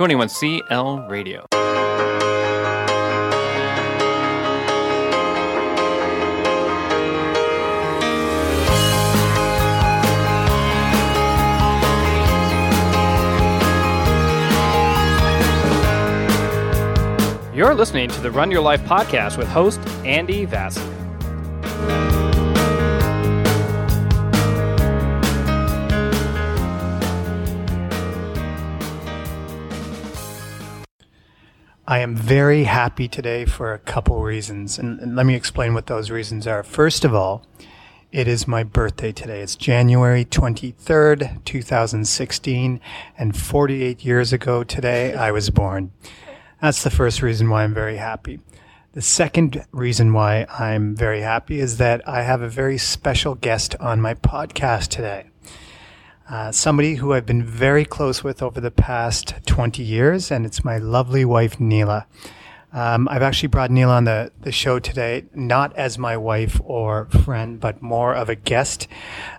21CL Radio. You're listening to the Run Your Life podcast with host Andy Vasily. I am very happy today for a couple reasons, and, and let me explain what those reasons are. First of all, it is my birthday today. It's January 23rd, 2016, and 48 years ago today, I was born. That's the first reason why I'm very happy. The second reason why I'm very happy is that I have a very special guest on my podcast today. Uh, somebody who I've been very close with over the past 20 years, and it's my lovely wife, Neela. Um, I've actually brought Neela on the, the show today, not as my wife or friend, but more of a guest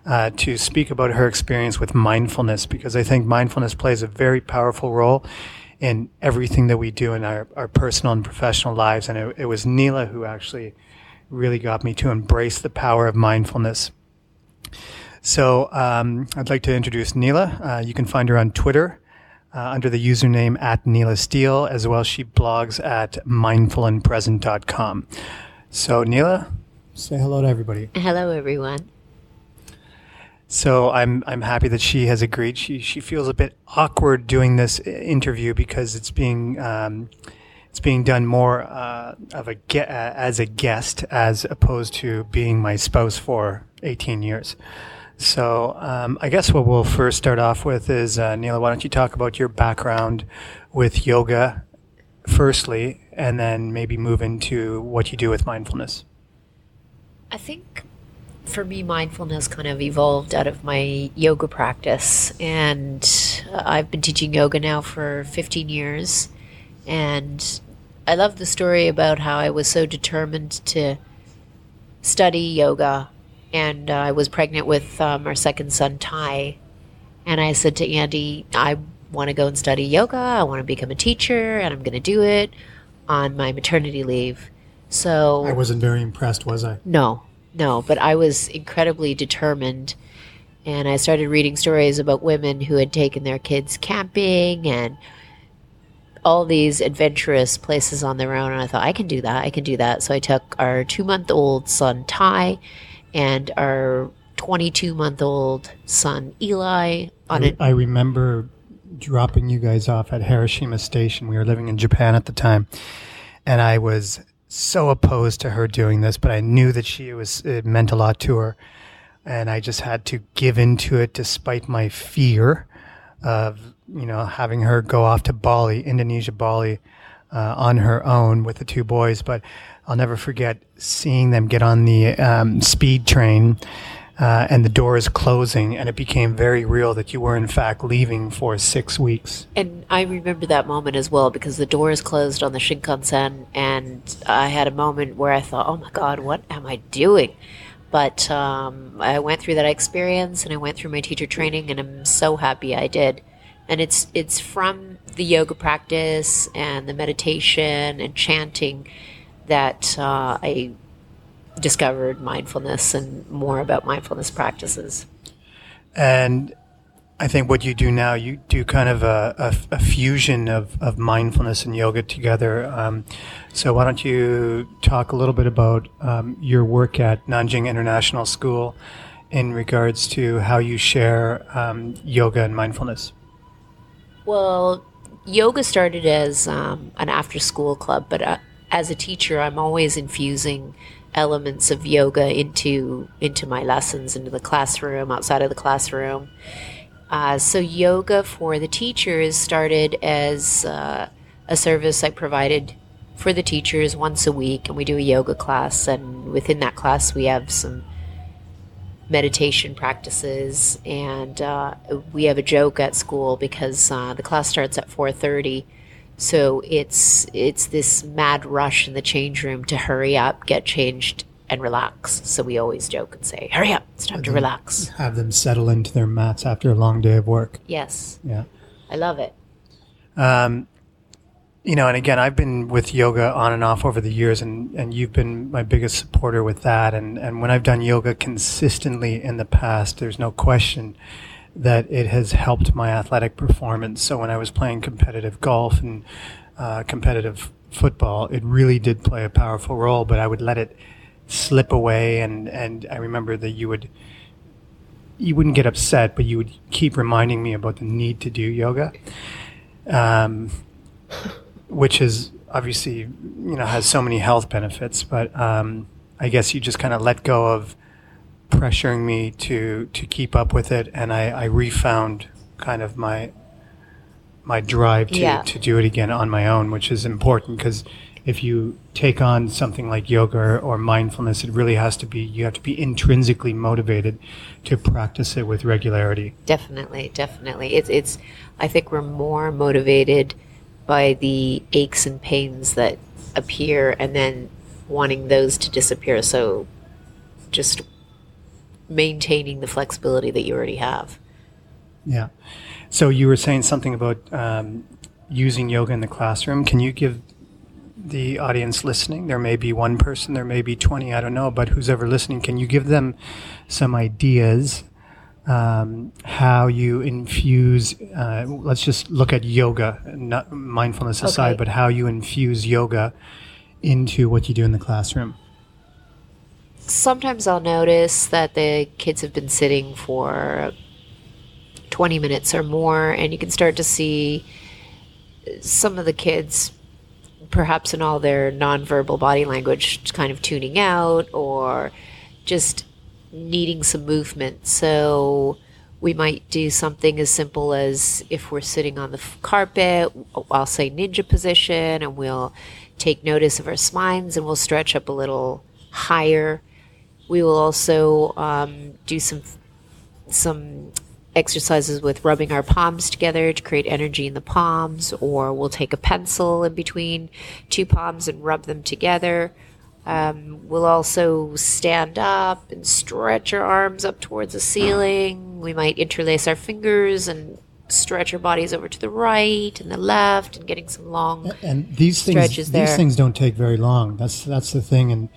uh, to speak about her experience with mindfulness, because I think mindfulness plays a very powerful role in everything that we do in our, our personal and professional lives. And it, it was Neela who actually really got me to embrace the power of mindfulness. So um, I'd like to introduce Neela. Uh, you can find her on Twitter uh, under the username at Neela Steele, as well she blogs at mindfulandpresent.com. So Neela, say hello to everybody. Hello, everyone. So I'm I'm happy that she has agreed. She she feels a bit awkward doing this interview because it's being um, it's being done more uh, of a ge- uh, as a guest as opposed to being my spouse for 18 years. So um, I guess what we'll first start off with is uh, Neela. Why don't you talk about your background with yoga, firstly, and then maybe move into what you do with mindfulness. I think for me, mindfulness kind of evolved out of my yoga practice, and I've been teaching yoga now for 15 years, and I love the story about how I was so determined to study yoga and uh, I was pregnant with um, our second son, Ty. And I said to Andy, I want to go and study yoga. I want to become a teacher, and I'm going to do it on my maternity leave. So I wasn't very impressed, was I? No, no, but I was incredibly determined. And I started reading stories about women who had taken their kids camping and all these adventurous places on their own. And I thought, I can do that. I can do that. So I took our two month old son, Ty, and our 22 month old son Eli on it. I remember dropping you guys off at Hiroshima Station. We were living in Japan at the time, and I was so opposed to her doing this, but I knew that she was it meant a lot to her, and I just had to give into it despite my fear of you know having her go off to Bali, Indonesia, Bali, uh, on her own with the two boys, but I'll never forget seeing them get on the um, speed train uh, and the doors closing, and it became very real that you were, in fact, leaving for six weeks. And I remember that moment as well because the doors closed on the Shinkansen, and I had a moment where I thought, oh my God, what am I doing? But um, I went through that experience and I went through my teacher training, and I'm so happy I did. And it's it's from the yoga practice and the meditation and chanting that uh, I discovered mindfulness and more about mindfulness practices. And I think what you do now, you do kind of a, a, a fusion of, of mindfulness and yoga together. Um, so why don't you talk a little bit about um, your work at Nanjing International School in regards to how you share um, yoga and mindfulness? Well, yoga started as um, an after school club, but uh, as a teacher, I'm always infusing elements of yoga into into my lessons, into the classroom, outside of the classroom. Uh, so yoga for the teachers started as uh, a service I provided for the teachers once a week, and we do a yoga class. And within that class, we have some meditation practices, and uh, we have a joke at school because uh, the class starts at four thirty so it's it's this mad rush in the change room to hurry up, get changed, and relax. So we always joke and say, "Hurry up! It's time to relax." Have them settle into their mats after a long day of work. Yes. Yeah. I love it. Um, you know, and again, I've been with yoga on and off over the years, and, and you've been my biggest supporter with that. And, and when I've done yoga consistently in the past, there's no question that it has helped my athletic performance. So when I was playing competitive golf and uh, competitive football, it really did play a powerful role, but I would let it slip away. And, and I remember that you would, you wouldn't get upset, but you would keep reminding me about the need to do yoga. Um, which is obviously you know has so many health benefits, but um, I guess you just kind of let go of pressuring me to to keep up with it, and I, I refound kind of my my drive to, Yeah. to do it again on my own, which is important because if you take on something like yoga or, or mindfulness, it really has to be you have to be intrinsically motivated to practice it with regularity. Definitely, definitely. It's it's. I think we're more motivated by the aches and pains that appear, and then wanting those to disappear. So, just maintaining the flexibility that you already have. Yeah. So you were saying something about um, using yoga in the classroom. Can you give the audience listening? There may be one person, there may be 20, I don't know, but who's ever listening, can you give them some ideas um, how you infuse, uh, let's just look at yoga, not mindfulness aside, Okay. but how you infuse yoga into what you do in the classroom? Sometimes I'll notice that the kids have been sitting for 20 minutes or more, and you can start to see some of the kids, perhaps in all their nonverbal body language, kind of tuning out or just needing some movement. So we might do something as simple as if we're sitting on the carpet, I'll say ninja position, and we'll take notice of our spines and we'll stretch up a little higher. We will also um, do some some exercises with rubbing our palms together to create energy in the palms, or we'll take a pencil in between two palms and rub them together. Um, we'll also stand up and stretch our arms up towards the ceiling. We might interlace our fingers and stretch our bodies over to the right and the left, and getting some long. and these things stretches these there. things don't take very long that's that's the thing and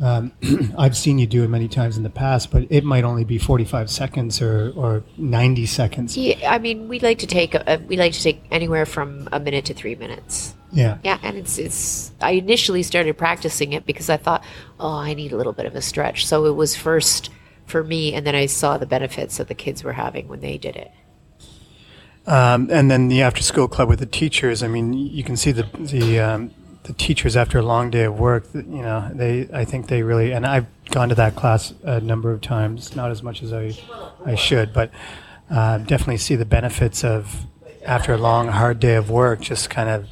um, I've seen you do it many times in the past, but it might only be 45 seconds or, or 90 seconds. Yeah, I mean, we like to take a, we like to take anywhere from a minute to three minutes. Yeah. Yeah, and it's it's. I initially started practicing it because I thought, oh, I need a little bit of a stretch. So it was first for me, and then I saw the benefits that the kids were having when they did it. Um, and then the after school club with the teachers. I mean, you can see the the um, the teachers after a long day of work. You know, they I think they really and I've gone to that class a number of times, not as much as I I should, but uh, definitely see the benefits of after a long hard day of work, just kind of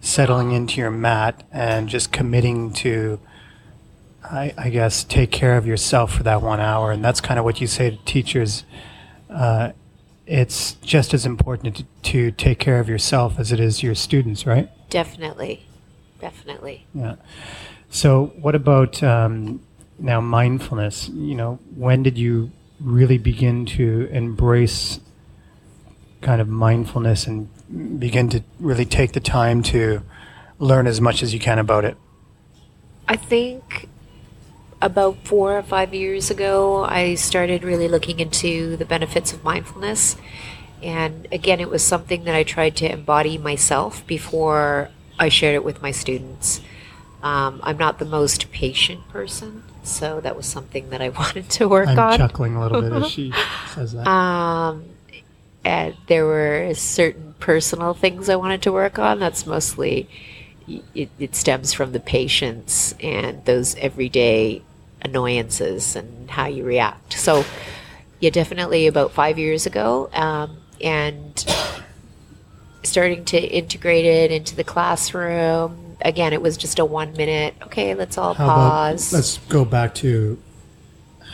settling into your mat and just committing to. I, I guess take care of yourself for that one hour, and that's kind of what you say to teachers uh, it's just as important to, to take care of yourself as it is your students, right? Definitely, definitely. Yeah. So, what about um, now mindfulness? You know, when did you really begin to embrace kind of mindfulness and begin to really take the time to learn as much as you can about it? I think about four or five years ago, I started really looking into the benefits of mindfulness. And again, it was something that I tried to embody myself before I shared it with my students. Um, I'm not the most patient person, so that was something that I wanted to work I'm on. chuckling a little bit as she says that. Um, and there were certain personal things I wanted to work on. That's mostly it, it stems from the patience and those everyday annoyances and how you react. So, yeah, definitely about five years ago, um, and starting to integrate it into the classroom. Again, it was just a one minute. Okay, let's all How pause. about let's go back to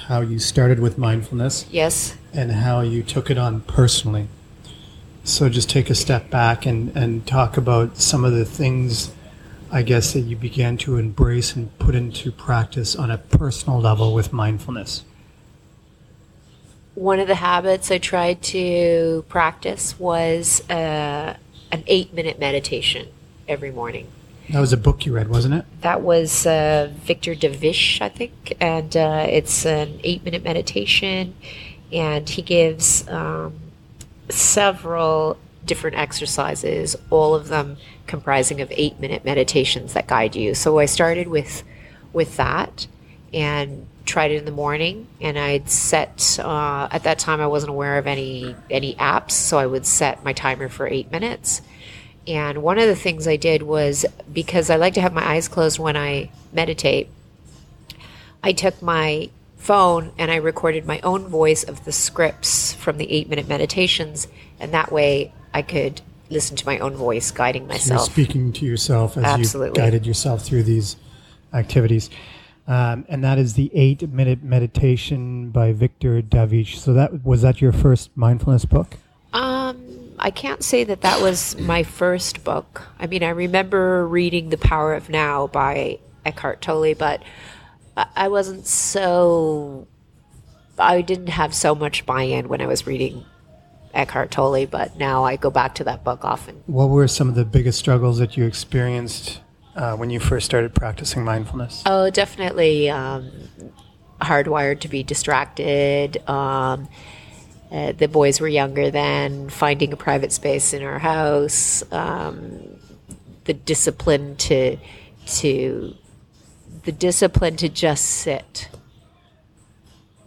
how you started with mindfulness yes. and how you took it on personally. So just take a step back and, and talk about some of the things, I guess, that you began to embrace and put into practice on a personal level with mindfulness. One of the habits I tried to practice was uh, an eight minute meditation every morning. That was a book you read, wasn't it? That was uh, Victor Davich, I think, and uh, it's an eight minute meditation, and he gives um, several different exercises, all of them comprising of eight minute meditations that guide you. So I started with with that and tried it in the morning and I'd set uh, at that time I wasn't aware of any any apps so I would set my timer for eight minutes and one of the things I did was because I like to have my eyes closed when I meditate I took my phone and I recorded my own voice of the scripts from the eight minute meditations and that way I could listen to my own voice guiding You're myself speaking to yourself as Absolutely. you guided yourself through these activities. Um, and that is the eight minute meditation by Victor Davich. So that was that your first mindfulness book? Um, I can't say that that was my first book. I mean, I remember reading The Power of Now by Eckhart Tolle, but I- I wasn't so. I didn't have so much buy in when I was reading Eckhart Tolle, but now I go back to that book often. What were some of the biggest struggles that you experienced uh, when you first started practicing mindfulness? Oh, definitely um, hardwired to be distracted. Um, uh, the boys were younger then, finding a private space in our house, um, the discipline to to the discipline to just sit.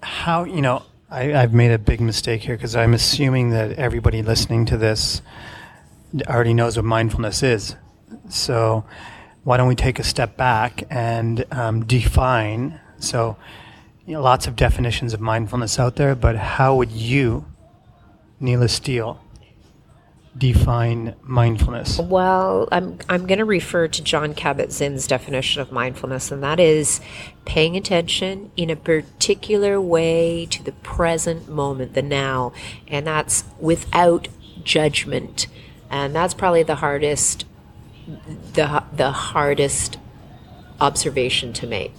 How, you know, I, I've made a big mistake here because I'm assuming that everybody listening to this already knows what mindfulness is. So, why don't we take a step back and um, define? So, you know, lots of definitions of mindfulness out there, but how would you, Neela Steele, define mindfulness? Well, I'm I'm going to refer to John Kabat-Zinn's definition of mindfulness, and that is paying attention in a particular way to the present moment, the now, and that's without judgment, and that's probably the hardest the the hardest observation to make.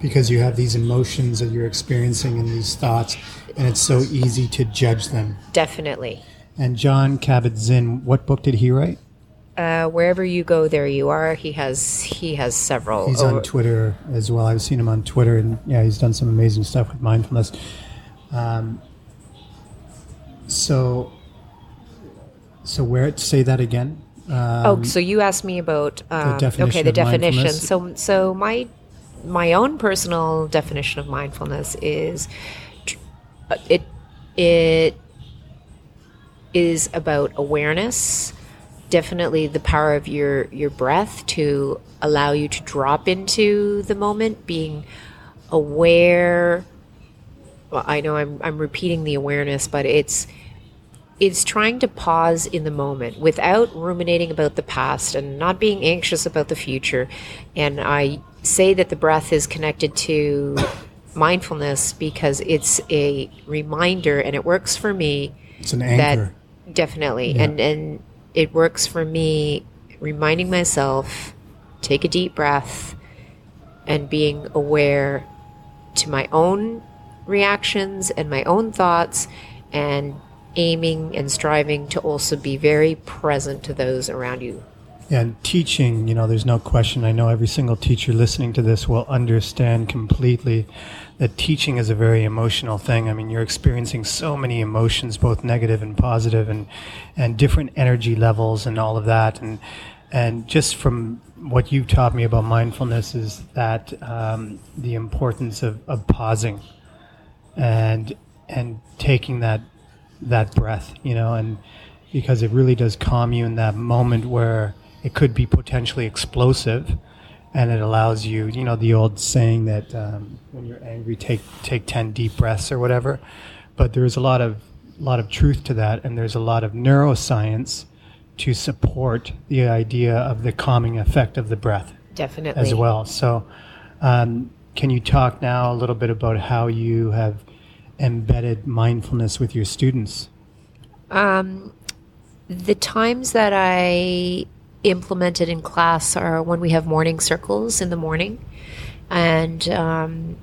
Because you have these emotions that you're experiencing and these thoughts, and it's so easy to judge them. Definitely. And John Kabat-Zinn, what book did he write? Uh, wherever you go, there you are. He has he has several. He's over- on Twitter as well. I've seen him on Twitter, and yeah, he's done some amazing stuff with mindfulness. Um, so, so where say that again? Um, Oh, so you asked me about um, definition okay the definition. So so my my own personal definition of mindfulness is uh, it it is about awareness. Definitely the power of your your breath to allow you to drop into the moment, being aware. Well, I know I'm I'm repeating the awareness, but it's it's trying to pause in the moment without ruminating about the past and not being anxious about the future. And I say that the breath is connected to mindfulness because it's a reminder and it works for me it's an that anchor. definitely and and it works for me reminding myself take a deep breath and being aware to my own reactions and my own thoughts and aiming and striving to also be very present to those around you And teaching, you know, there's no question. I know every single teacher listening to this will understand completely that teaching is a very emotional thing. I mean, you're experiencing so many emotions, both negative and positive, and and different energy levels and all of that. And and just from what you've taught me about mindfulness is that um, the importance of, of pausing and and taking that that breath, you know, and because it really does calm you in that moment where it could be potentially explosive, and it allows you, you know, the old saying that um, when you're angry, take take ten deep breaths or whatever. But there's a lot of lot of truth to that, and there's a lot of neuroscience to support the idea of the calming effect of the breath definitely as well. So, um, can you talk now a little bit about how you have embedded mindfulness with your students? Um, the times that I implemented in class are when we have morning circles in the morning, and um,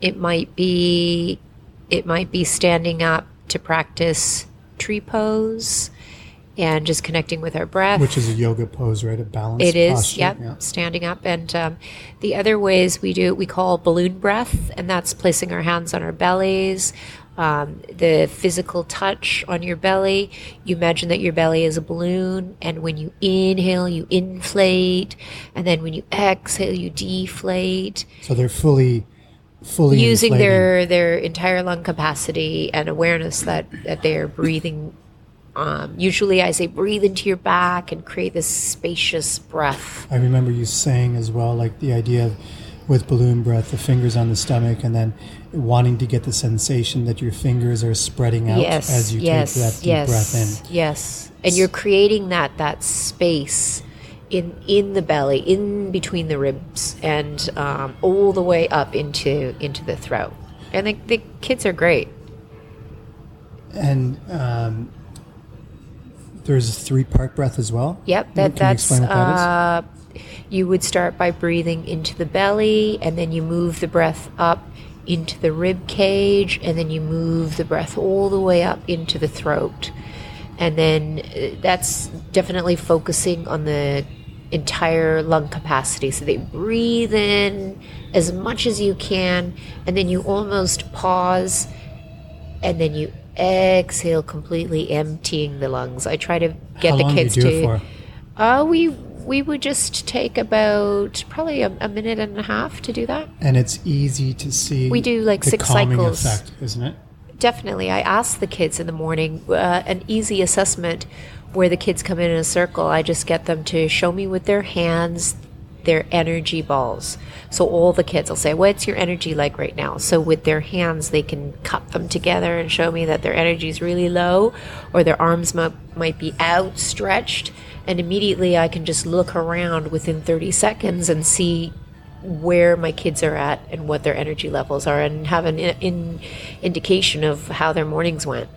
it might be it might be standing up to practice tree pose. And just connecting with our breath. Which is a yoga pose, right? A balance. It is, posture. yep, Yeah. standing up. And um, the other ways we do it, we call balloon breath, and that's placing our hands on our bellies. Um, the physical touch on your belly. You imagine that your belly is a balloon, and when you inhale, you inflate, and then when you exhale, you deflate. So they're fully, fully Using inflating. their their entire lung capacity and awareness that that they are breathing. Um, usually, I say breathe into your back and create this spacious breath. I remember you saying as well, like the idea of with balloon breath, the fingers on the stomach, and then wanting to get the sensation that your fingers are spreading out yes, as you yes, take that deep yes, breath in. Yes, and you're creating that that space in in the belly, in between the ribs, and um, all the way up into into the throat. And the, the kids are great. And um, there's a three part breath as well. Yep, Can that you that's what that uh, you would start by breathing into the belly, and then you move the breath up into the rib cage, and then you move the breath all the way up into the throat, and then uh, that's definitely focusing on the entire lung capacity. So they breathe in as much as you can, and then you almost pause and then you exhale completely emptying the lungs i try to get How the long do you kids do to it for? uh, we we would just take about probably a, a minute and a half to do that And it's easy to see. We do, like, the six cycles. effect, isn't it? definitely i ask the kids in the morning uh, an easy assessment where the kids come in in a circle i just get them to show me with their hands their energy balls so all the kids will say what's your energy like right now so with their hands they can cup them together and show me that their energy is really low or their arms might, might be outstretched and immediately i can just look around within 30 seconds and see where my kids are at and what their energy levels are and have an in, in indication of how their mornings went.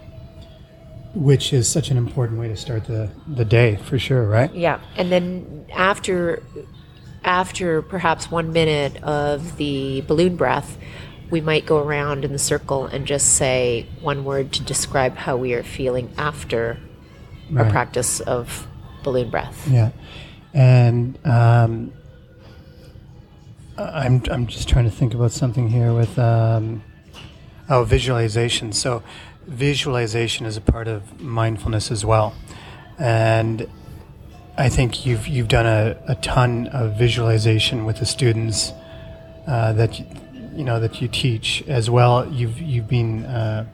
Which is such an important way to start the, the day, for sure, right? Yeah. And then after after perhaps 1 minute of the balloon breath, we might go around in the circle and just say one word to describe how we are feeling after Right. a practice of balloon breath. Yeah, and um, I'm I'm just trying to think about something here with um, oh visualization. So visualization is a part of mindfulness as well, and I think you've you've done a, a ton of visualization with the students uh, that you, you know that you teach as well. You've you've been uh,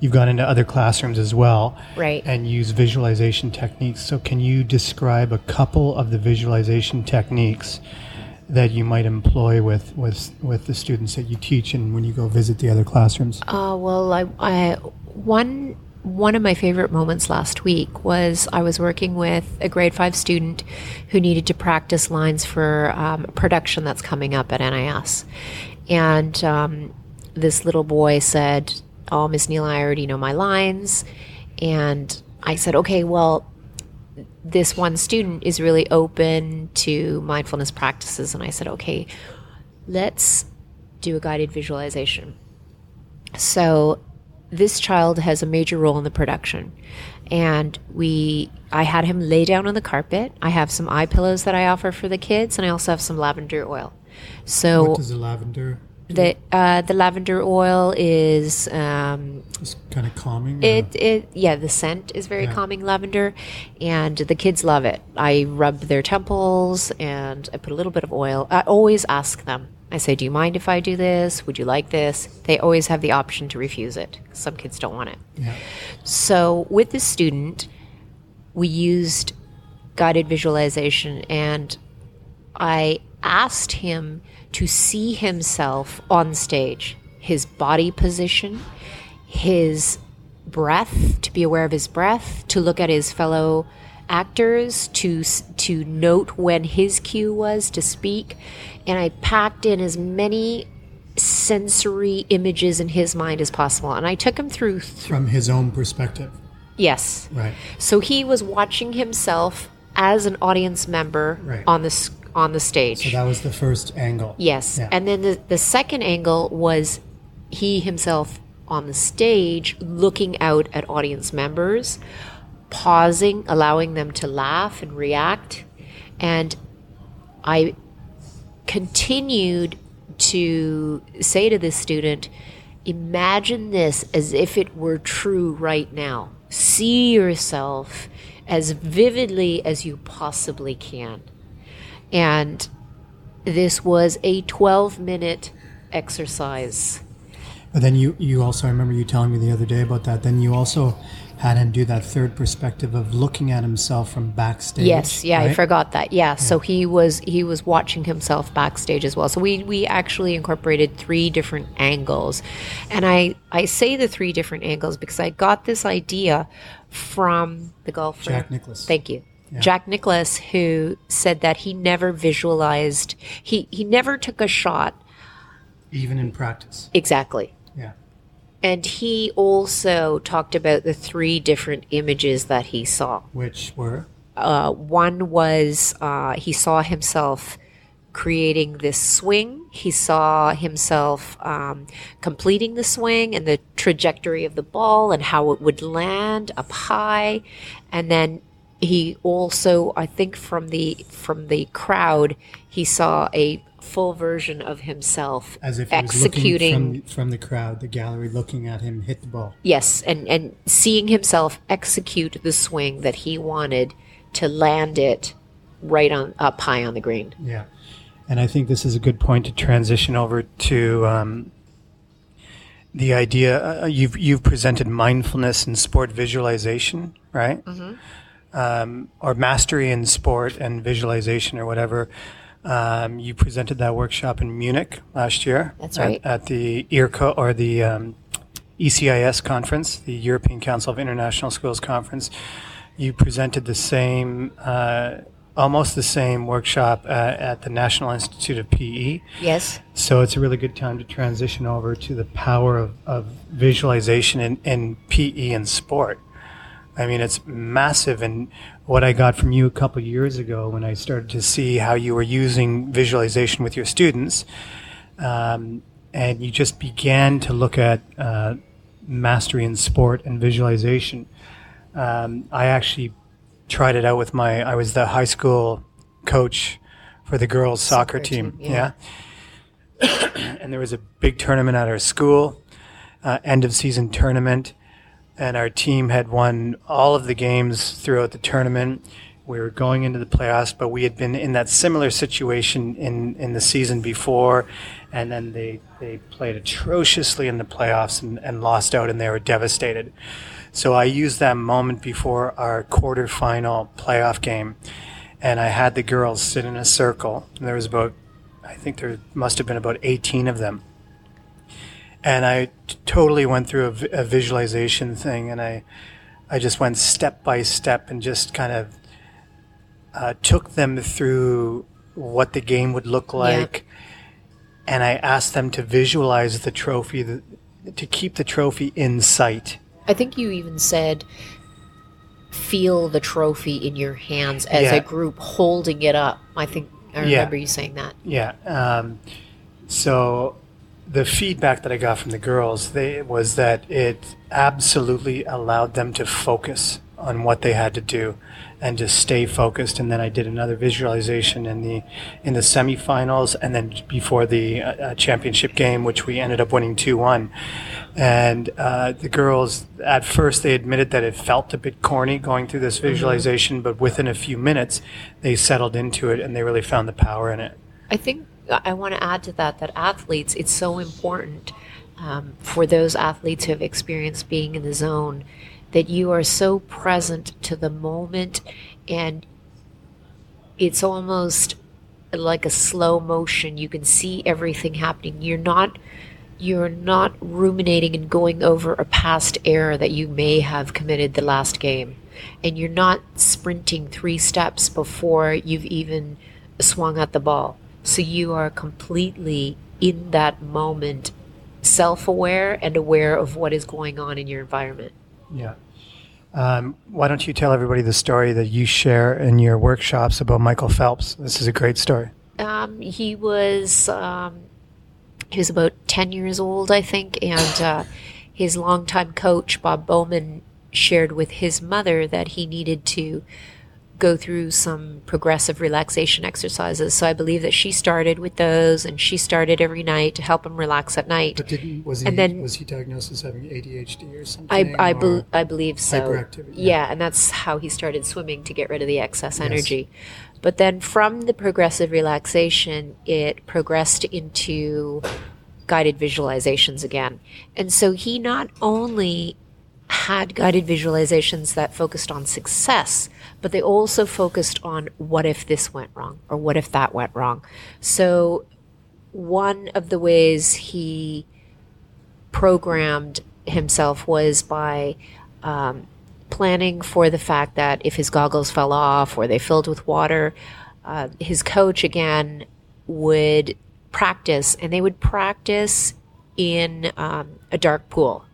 you've gone into other classrooms as well, Right. And use visualization techniques. So, can you describe a couple of the visualization techniques that you might employ with with with the students that you teach, and when you go visit the other classrooms? Uh, well, I, I one one of my favorite moments last week was I was working with a grade five student who needed to practice lines for um, production that's coming up at NIS, and um, this little boy said, "Oh, Miss Neal, I already know my lines," and I said, "Okay, well." This one student is really open to mindfulness practices, and I said, okay, let's do a guided visualization. So this child has a major role in the production. And we I had him lay down on the carpet. I have some eye pillows that I offer for the kids and I also have some lavender oil. So What does the lavender? the uh, the lavender oil is um, It's kind of calming. it it yeah the scent is very Yeah. calming lavender and the kids love it i rub their temples and i put a little bit of oil i always ask them i say do you mind if i do this? Would you like this? They always have the option to refuse it. Some kids don't want it. Yeah. so with this student we used guided visualization and I asked him to see himself on stage, his body position, his breath, to be aware of his breath, to look at his fellow actors, to to note when his cue was to speak, and I packed in as many sensory images in his mind as possible, and I took him through. Th- From his own perspective, yes, right? so he was watching himself as an audience member Right. on the on the stage. So that was the first angle. yes, Yeah. and then the the second angle was he himself on the stage looking out at audience members, pausing, allowing them to laugh and react. And I continued to say to this student, imagine this as if it were true right now. See yourself as vividly as you possibly can. And this was a 12 minute exercise. But then you, you also, I remember you telling me the other day about that. Then you also had him do that third perspective of looking at himself from backstage. Yes, yeah, right? I forgot that. Yeah, yeah, so he was he was watching himself backstage as well. So we we actually incorporated three different angles, and I I say the three different angles because I got this idea from the golfer Jack Nicklaus. Thank you. Yeah. Jack Nicklaus, who said that he never visualized, he, he never took a shot. Even in practice. Exactly. Yeah. And he also talked about the three different images that he saw. Which were? Uh, one was uh, he saw himself creating this swing. He saw himself um, completing the swing and the trajectory of the ball and how it would land up high. And then he also, I think, from the from the crowd, he saw a full version of himself as if executing from, from, the crowd, the gallery, looking at him hit the ball. Yes, and and seeing himself execute the swing that he wanted to land it right on up high on the green. Yeah, and I think this is a good point to transition over to. Um, the idea uh, you've you've presented mindfulness and sport visualization, right? Mm-hmm um, or mastery in sport and visualization or whatever. Um, you presented that workshop in Munich last year. That's right. At, at the EIRCO or the um, ECIS conference, the European Council of International Schools conference. You presented the same, uh, almost the same workshop uh, at the National Institute of PE. Yes. So it's a really good time to transition over to the power of, of visualization in, in PE and sport. I mean, it's massive. And what I got from you a couple years ago when I started to see how you were using visualization with your students, um, and you just began to look at uh, mastery in sport and visualization. Um, I actually tried it out with my, I was the high school coach for the girls' soccer, soccer team. team. yeah. yeah. and there was a big tournament at our school, uh, end of season tournament and our team had won all of the games throughout the tournament. We were going into the playoffs, but we had been in that similar situation in, in the season before, and then they, they played atrociously in the playoffs and, and lost out, and they were devastated. So I used that moment before our quarterfinal playoff game, and I had the girls sit in a circle. there was about, I think there must have been about 18 of them and I t- totally went through a, v- a visualization thing, and I I just went step by step and just kind of uh, took them through what the game would look like, yeah. and I asked them to visualize the trophy, the, to keep the trophy in sight. I think you even said feel the trophy in your hands as yeah. a group holding it up. I think I remember yeah. you saying that. Yeah. Um, so the feedback that I got from the girls they, was that it absolutely allowed them to focus on what they had to do and to stay focused. And then I did another visualization in the in the semifinals and then before the uh, uh championship game, which we ended up winning two one. And uh, the girls at first they admitted that it felt a bit corny going through this mm-hmm. visualization, mm-hmm. but within a few minutes they settled into it and they really found the power in it. I think I want to add to that that athletes, it's so important um, for those athletes who have experienced being in the zone that you are so present to the moment and it's almost like a slow motion. You can see everything happening. You're not you're not ruminating and going over a past error that you may have committed the last game. And you're not sprinting three steps before you've even swung at the ball. So you are completely in that moment, self aware and aware of what is going on in your environment. Yeah. Um, why don't you tell everybody the story that you share in your workshops about Michael Phelps? This is a great story. Um, he was um, he was about ten years old, I think, and uh, his longtime coach Bob Bowman shared with his mother that he needed to go through some progressive relaxation exercises. So I believe that she started with those, and she started every night to help him relax at night. But didn't was he And then- was he diagnosed as having ADHD or something? I I, bel I believe so. Hyperactivity, Yeah. yeah. and that's how he started swimming to get rid of the excess energy. But then from the progressive relaxation, it progressed into guided visualizations again. And so he not only had guided visualizations that focused on success, but they also focused on what if this went wrong or what if that went wrong. So one of the ways he programmed himself was by um, planning for the fact that if his goggles fell off or they filled with water, uh, his coach again would practice, and they would practice in um, a dark pool.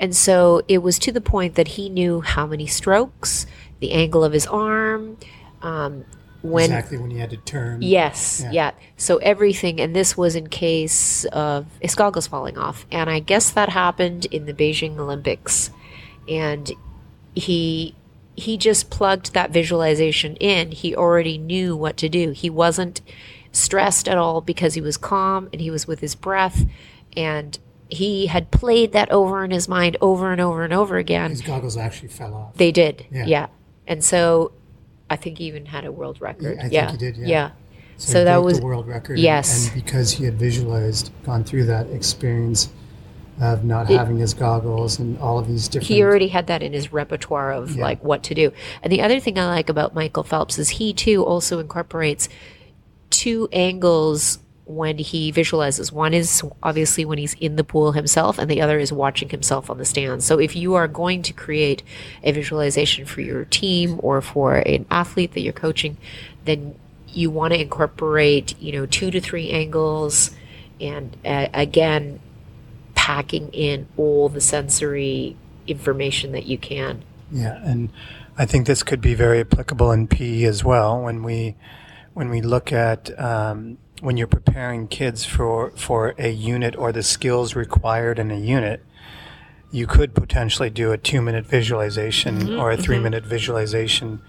And so it was to the point that he knew how many strokes, the angle of his arm, um, when exactly when he had to turn. Yes, Yeah. yeah. So everything, and this was in case of his goggles falling off, and I guess that happened in the Beijing Olympics, and he he just plugged that visualization in. He already knew what to do. He wasn't stressed at all because he was calm and he was with his breath, and he had played that over in his mind over and over and over again. His goggles actually fell off. They did, Yeah. yeah. And so I think he even had a world record. I think yeah, he did, yeah. yeah. So, So, that was the world record. yes. And, and because he had visualized, gone through that experience of not It- having his goggles and all of these different. he already had that in his repertoire of Yeah. like what to do. And the other thing I like about Michael Phelps is he too also incorporates two angles when he visualizes. One is obviously when he's in the pool himself, and the other is watching himself on the stand. So if you are going to create a visualization for your team or for an athlete that you're coaching, then you want to incorporate, you know, two to three angles, and uh, again, packing in all the sensory information that you can. Yeah, and I think this could be very applicable in PE as well. When we when we look at um, when you're preparing kids for for a unit or the skills required in a unit, you could potentially do a two minute visualization mm-hmm. or a mm-hmm. three minute visualization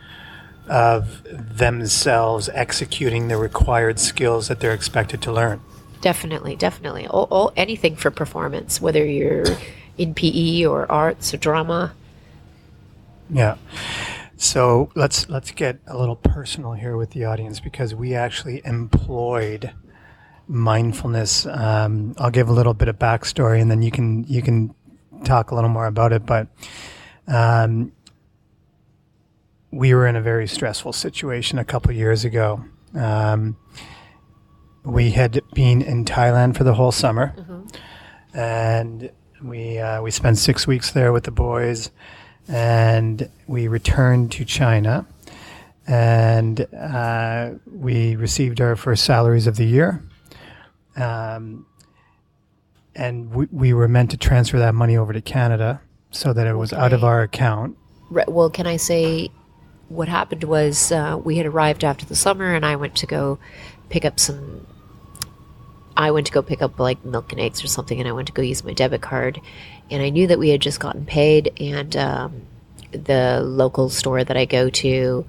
of themselves executing the required skills that they're expected to learn. Definitely, definitely. All, all anything for performance, whether you're in PE or arts or drama. Yeah. So let's let's get a little personal here with the audience because we actually employed mindfulness. Um, I'll give a little bit of backstory, and then you can you can talk a little more about it. But um, we were in a very stressful situation a couple years ago. Um, we had been in Thailand for the whole summer, and we uh, we spent six weeks there with the boys and we returned to China, and uh, we received our first salaries of the year. Um, and we, we were meant to transfer that money over to Canada so that it was out of our account. Re- Well, can I say what happened was uh, we had arrived after the summer, and I went to go pick up some. I went to go pick up like milk and eggs or something, and I went to go use my debit card, and I knew that we had just gotten paid, and um, the local store that I go to,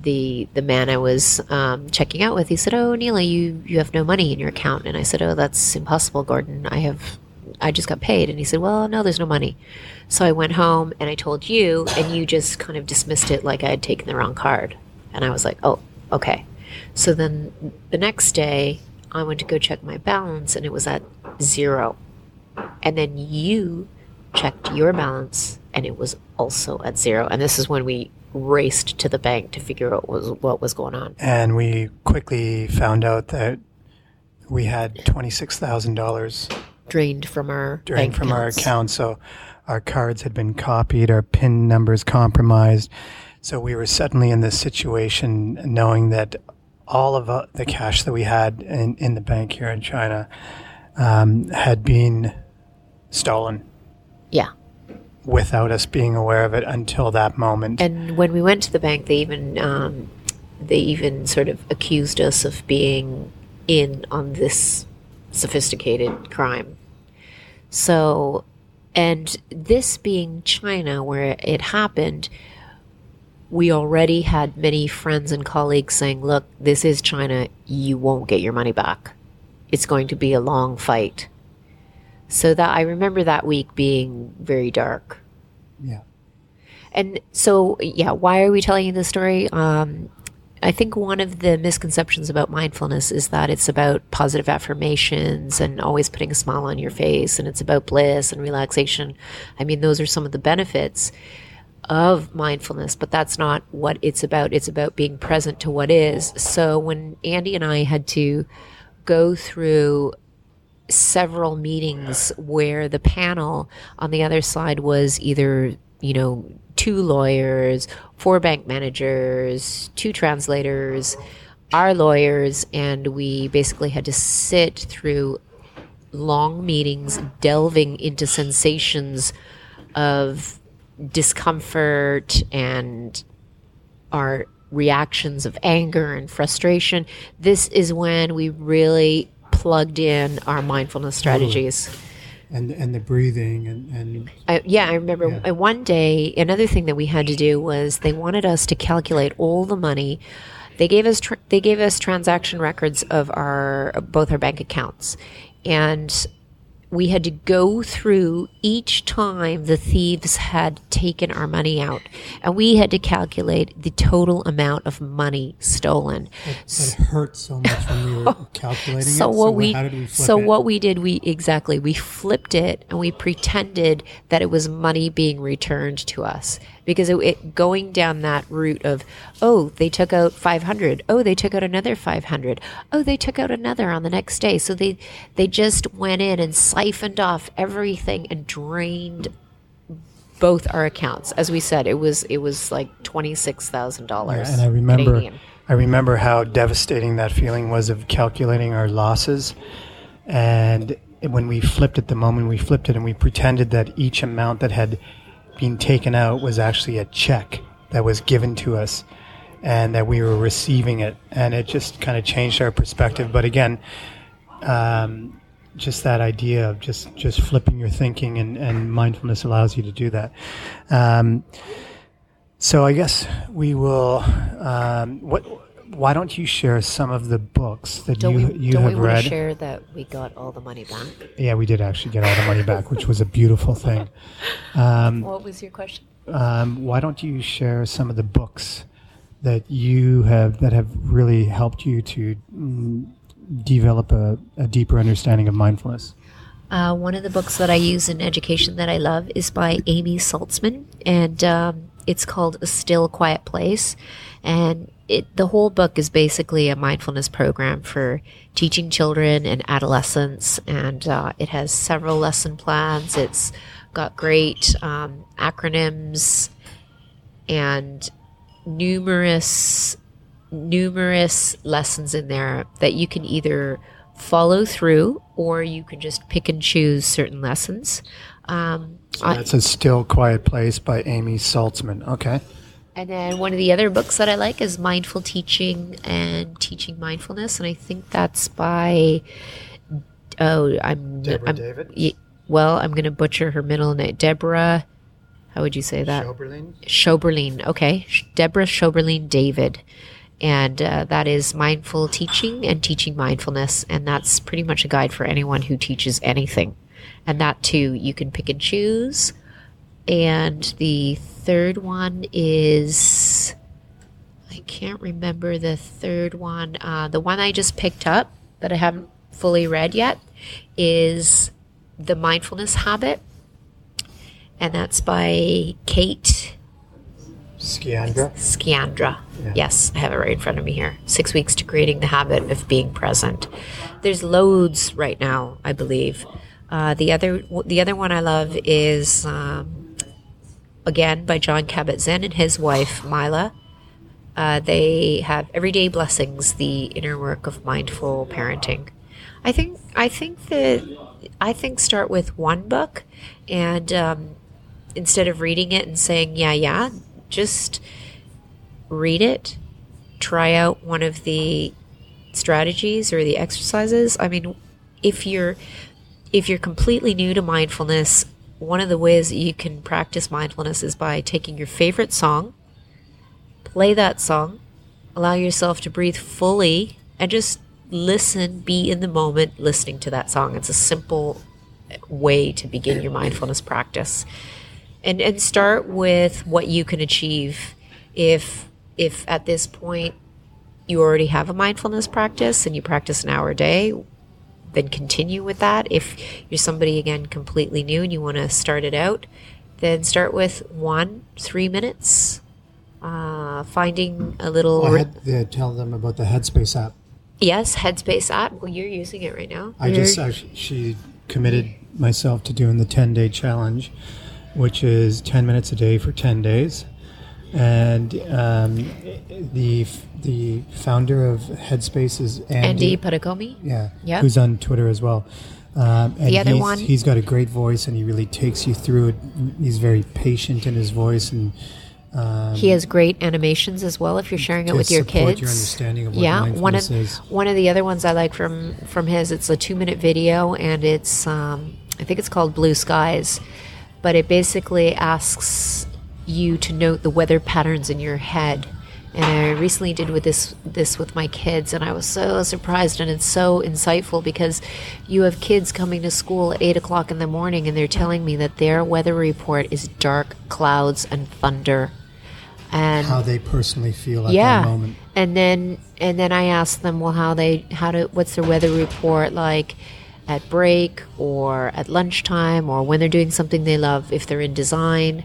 the the man I was um, checking out with, he said, "Oh, Neela, you you have no money in your account," and I said, "Oh, that's impossible, Gordon. I have." I just got paid. And he said, Well, no, there's no money. So I went home and I told you, and you just kind of dismissed it like I had taken the wrong card. And I was like, Oh, okay. So then the next day, I went to go check my balance and it was at zero. And then you checked your balance and it was also at zero. And this is when we raced to the bank to figure out what was, what was going on. And we quickly found out that we had $26,000 Drained from our drained bank from our account. So our cards had been copied, our PIN numbers compromised. So we were suddenly in this situation knowing that all of uh, the cash that we had in, in the bank here in China um, had been stolen Yeah. without us being aware of it until that moment. And when we went to the bank, they even um, they even sort of accused us of being in on this sophisticated crime. So And this being China, where it happened, we already had many friends and colleagues saying, look, this is China. You won't get your money back. It's going to be a long fight. So that I remember that week being very dark. Yeah. And so, yeah, why are we telling you this story? Um, I think one of the misconceptions about mindfulness is that it's about positive affirmations and always putting a smile on your face and it's about bliss and relaxation. I mean, those are some of the benefits of mindfulness, but that's not what it's about. It's about being present to what is. So when Andy and I had to go through several meetings where the panel on the other side was either, you know, two lawyers, four bank managers, two translators, our lawyers, and we basically had to sit through long meetings delving into sensations of discomfort and our reactions of anger and frustration. This is when we really plugged in our mindfulness strategies. And, and the breathing and, and I, yeah, I remember Yeah. uh, one day, another thing that we had to do was they wanted us to calculate all the money. They gave us tr- they gave us transaction records of our both our bank accounts, and we had to go through each time the thieves had taken our money out, and we had to calculate the total amount of money stolen. it hurt so much when we were calculating So it. what we did we flip so it? what we did we exactly we flipped it and we pretended that it was money being returned to us because it, it going down that route of oh they took out 500 oh they took out another 500 oh they took out another on the next day. So they they just went in and siphoned off everything and drained both our accounts. As we said it was it was like $26,000 and I remember Canadian. I remember how devastating that feeling was of calculating our losses. And when we flipped it the moment we flipped it and we pretended that each amount that had been taken out was actually a check that was given to us and that we were receiving it and it just kind of changed our perspective but again um, just that idea of just just flipping your thinking and, and mindfulness allows you to do that um, so I guess we will. Um, what? Why don't you share some of the books that don't you we, you don't have we want read? to share that we got all the money back Yeah, we did actually get all the money back, which was a beautiful thing. Um, what was your question um, why don't you share some of the books that you have that have really helped you to mm, develop a, a deeper understanding of mindfulness? Uh, one of the books that I use in education that I love is by Amy Saltzman, and um, it's called A Still Quiet Place. And it, the whole book is basically a mindfulness program for teaching children and adolescents, and uh, it has several lesson plans. It's got great um, acronyms and numerous numerous lessons in there that you can either follow through or you can just pick and choose certain lessons. Um, I- That's a still quiet place by Amy Saltzman. Okay. and then one of the other books that I like is Mindful Teaching and Teaching Mindfulness, and I think that's by oh I'm, Deborah I'm David? well I'm going to butcher her middle name Deborah. How would you say that? Oberlin. Schoeberlein. Okay, Deborah Schoeberlein David. And uh, that is mindful teaching and teaching mindfulness. And that's pretty much a guide for anyone who teaches anything. And that too, you can pick and choose. And the third one is, I can't remember the third one. Uh, the one I just picked up that I haven't fully read yet is The Mindfulness Habit. And that's by Kate Sciandra. Sciandra. Yeah. Yes, I have it right in front of me here. Six weeks to creating the habit of being present. There's loads right now, I believe. Uh, the other, the other one I love is um, again by John Kabat-Zinn and his wife Myla. Uh, they have everyday blessings, the inner work of mindful parenting. I think I think that I think start with one book, and um, instead of reading it and saying yeah yeah, just read it, try out one of the strategies or the exercises. I mean, if you're if you're completely new to mindfulness, one of the ways that you can practice mindfulness is by taking your favorite song, play that song, allow yourself to breathe fully, and just listen, be in the moment listening to that song. It's a simple way to begin your mindfulness practice. And and start with what you can achieve if if at this point you already have a mindfulness practice and you practice an hour a day, then continue with that. If you're somebody again completely new and you want to start it out, then start with one, three minutes. Uh, finding a little. Well, I had to tell them about the Headspace app. Yes, Headspace app. Well, you're using it right now. I You're- just I, she committed myself to doing the 10 day challenge, which is 10 minutes a day for 10 days. And um, the the founder of Headspace is Andy Andy. Puddicombe. yeah, Yep. who's on Twitter as well. Um, and The other he's, one- he's got a great voice, and he really takes you through it. He's very patient in his voice, and um, He has great animations as well. If you're sharing it with your kids, your understanding of what yeah. One of is. one of the other ones I like from from his, it's a two minute video, and it's um, I think it's called Blue Skies, but it basically asks you to note the weather patterns in your head. And I recently did with this this with my kids, and I was so surprised, and it's so insightful because you have kids coming to school at eight o'clock in the morning, and they're telling me that their weather report is dark clouds and thunder, and how they personally feel at yeah that moment. and then and then i asked them well how they how do what's their weather report like at break or at lunchtime or when they're doing something they love if they're in design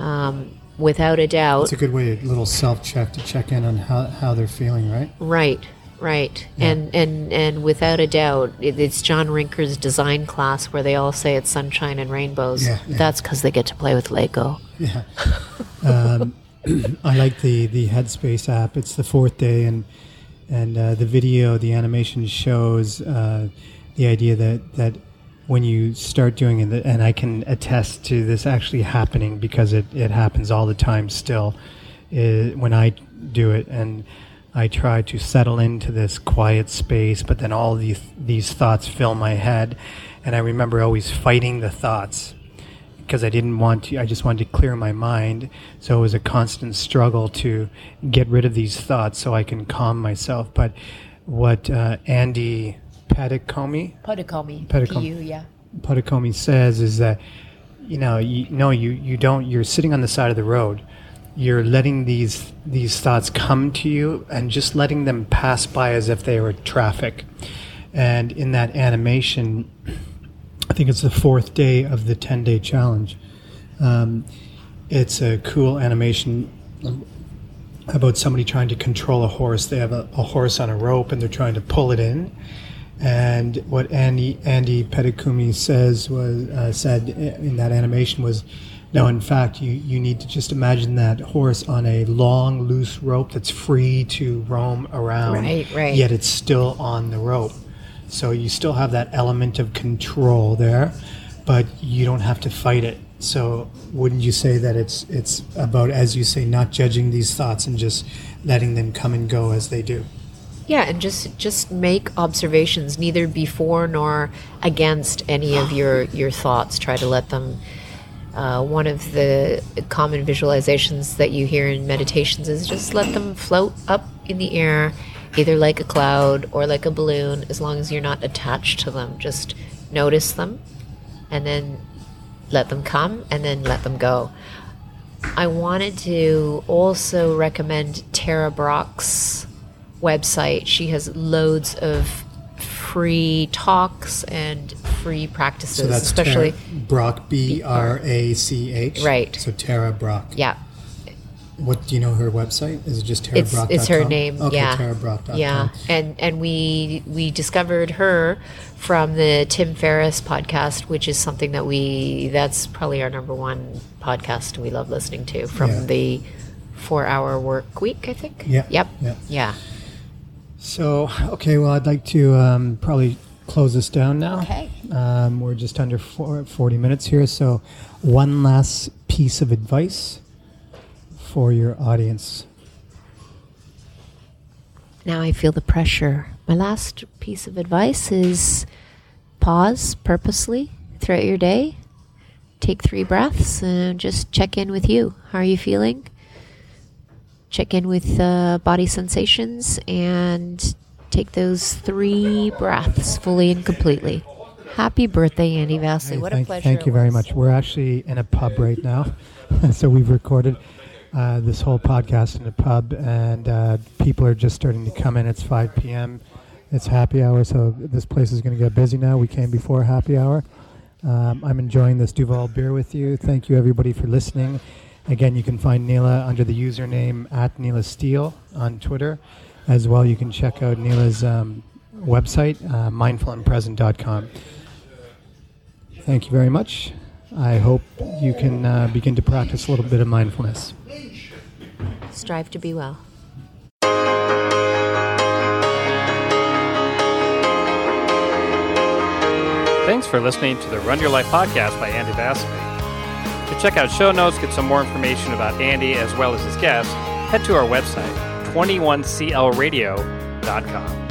um, without a doubt It's a good way, a little self check to check in on how, how they're feeling, right? right right and and and without a doubt it, it's john rinker's design class where they all say it's sunshine and rainbows Yeah, yeah. that's because they get to play with lego Yeah. um, I like the, the Headspace app. It's the fourth day, and and uh, the video, the animation shows uh, the idea that that when you start doing it, and I can attest to this actually happening because it, it happens all the time still. when I do it, and I try to settle into this quiet space, but then all these these thoughts fill my head, and I remember always fighting the thoughts because I didn't want to. I just wanted to clear my mind. So it was a constant struggle to get rid of these thoughts so I can calm myself. But what uh, Andy Puddicombe. Puddicombe. P-U, yeah. Puddicombe says is that you know you no you you don't you're sitting on the side of the road you're letting these these thoughts come to you and just letting them pass by as if they were traffic and in that animation I think it's the fourth day of the 10 day challenge um, it's a cool animation about somebody trying to control a horse they have a, a horse on a rope and they're trying to pull it in and what Andy Andy Puddicombe says was uh, said in that animation was, no, in fact, you, you need to just imagine that horse on a long, loose rope that's free to roam around. Right, right. Yet it's still on the rope, so you still have that element of control there, but you don't have to fight it. So wouldn't you say that it's it's about as you say, not judging these thoughts and just letting them come and go as they do. Yeah, and just just make observations, neither before nor against any of your your thoughts. Try to let them. Uh, one of the common visualizations that you hear in meditations is just let them float up in the air, either like a cloud or like a balloon, as long as you're not attached to them. Just notice them, and then let them come, and then let them go. I wanted to also recommend Tara Brach's website. She has loads of free talks and free practices, So that's especially Tara Brach, B R A C H. Right. So Tara Brach. yeah. What do you know her website? Is it just It's Brach? it's her name. Okay, yeah. Brach. Yeah, and and we we discovered her from the Tim Ferriss podcast, which is something that we that's probably our number one podcast we love listening to from Yeah. the four hour work week. I think. Yeah, Yep. yeah. Yeah. So, okay, well, I'd like to um, probably close this down now. Okay. Um, we're just under four, 40 minutes here. So, one last piece of advice for your audience. Now I feel the pressure. My last piece of advice is pause purposely throughout your day take three breaths and just check in with you. How are you feeling? Check in with uh, body sensations and take those three breaths fully and completely. Happy birthday, Andy Vasily. Hey, what thank, a pleasure. Thank you very much. We're actually in a pub right now. so we've recorded uh, this whole podcast in a pub, and uh, people are just starting to come in. It's 5 p.m. It's happy hour, so this place is going to get busy now. We came before happy hour. Um, I'm enjoying this Duvel beer with you. Thank you, everybody, for listening. Again, you can find Neela under the username at Neela Steele on Twitter. As well, you can check out Neela's um, website, uh, mindfulandpresent.com. Thank you very much. I hope you can uh, begin to practice a little bit of mindfulness. Strive to be well. Thanks for listening to the Run Your Life podcast by Andy Vasily. To check out show notes, get some more information about Andy as well as his guests, head to our website, 21clradio.com.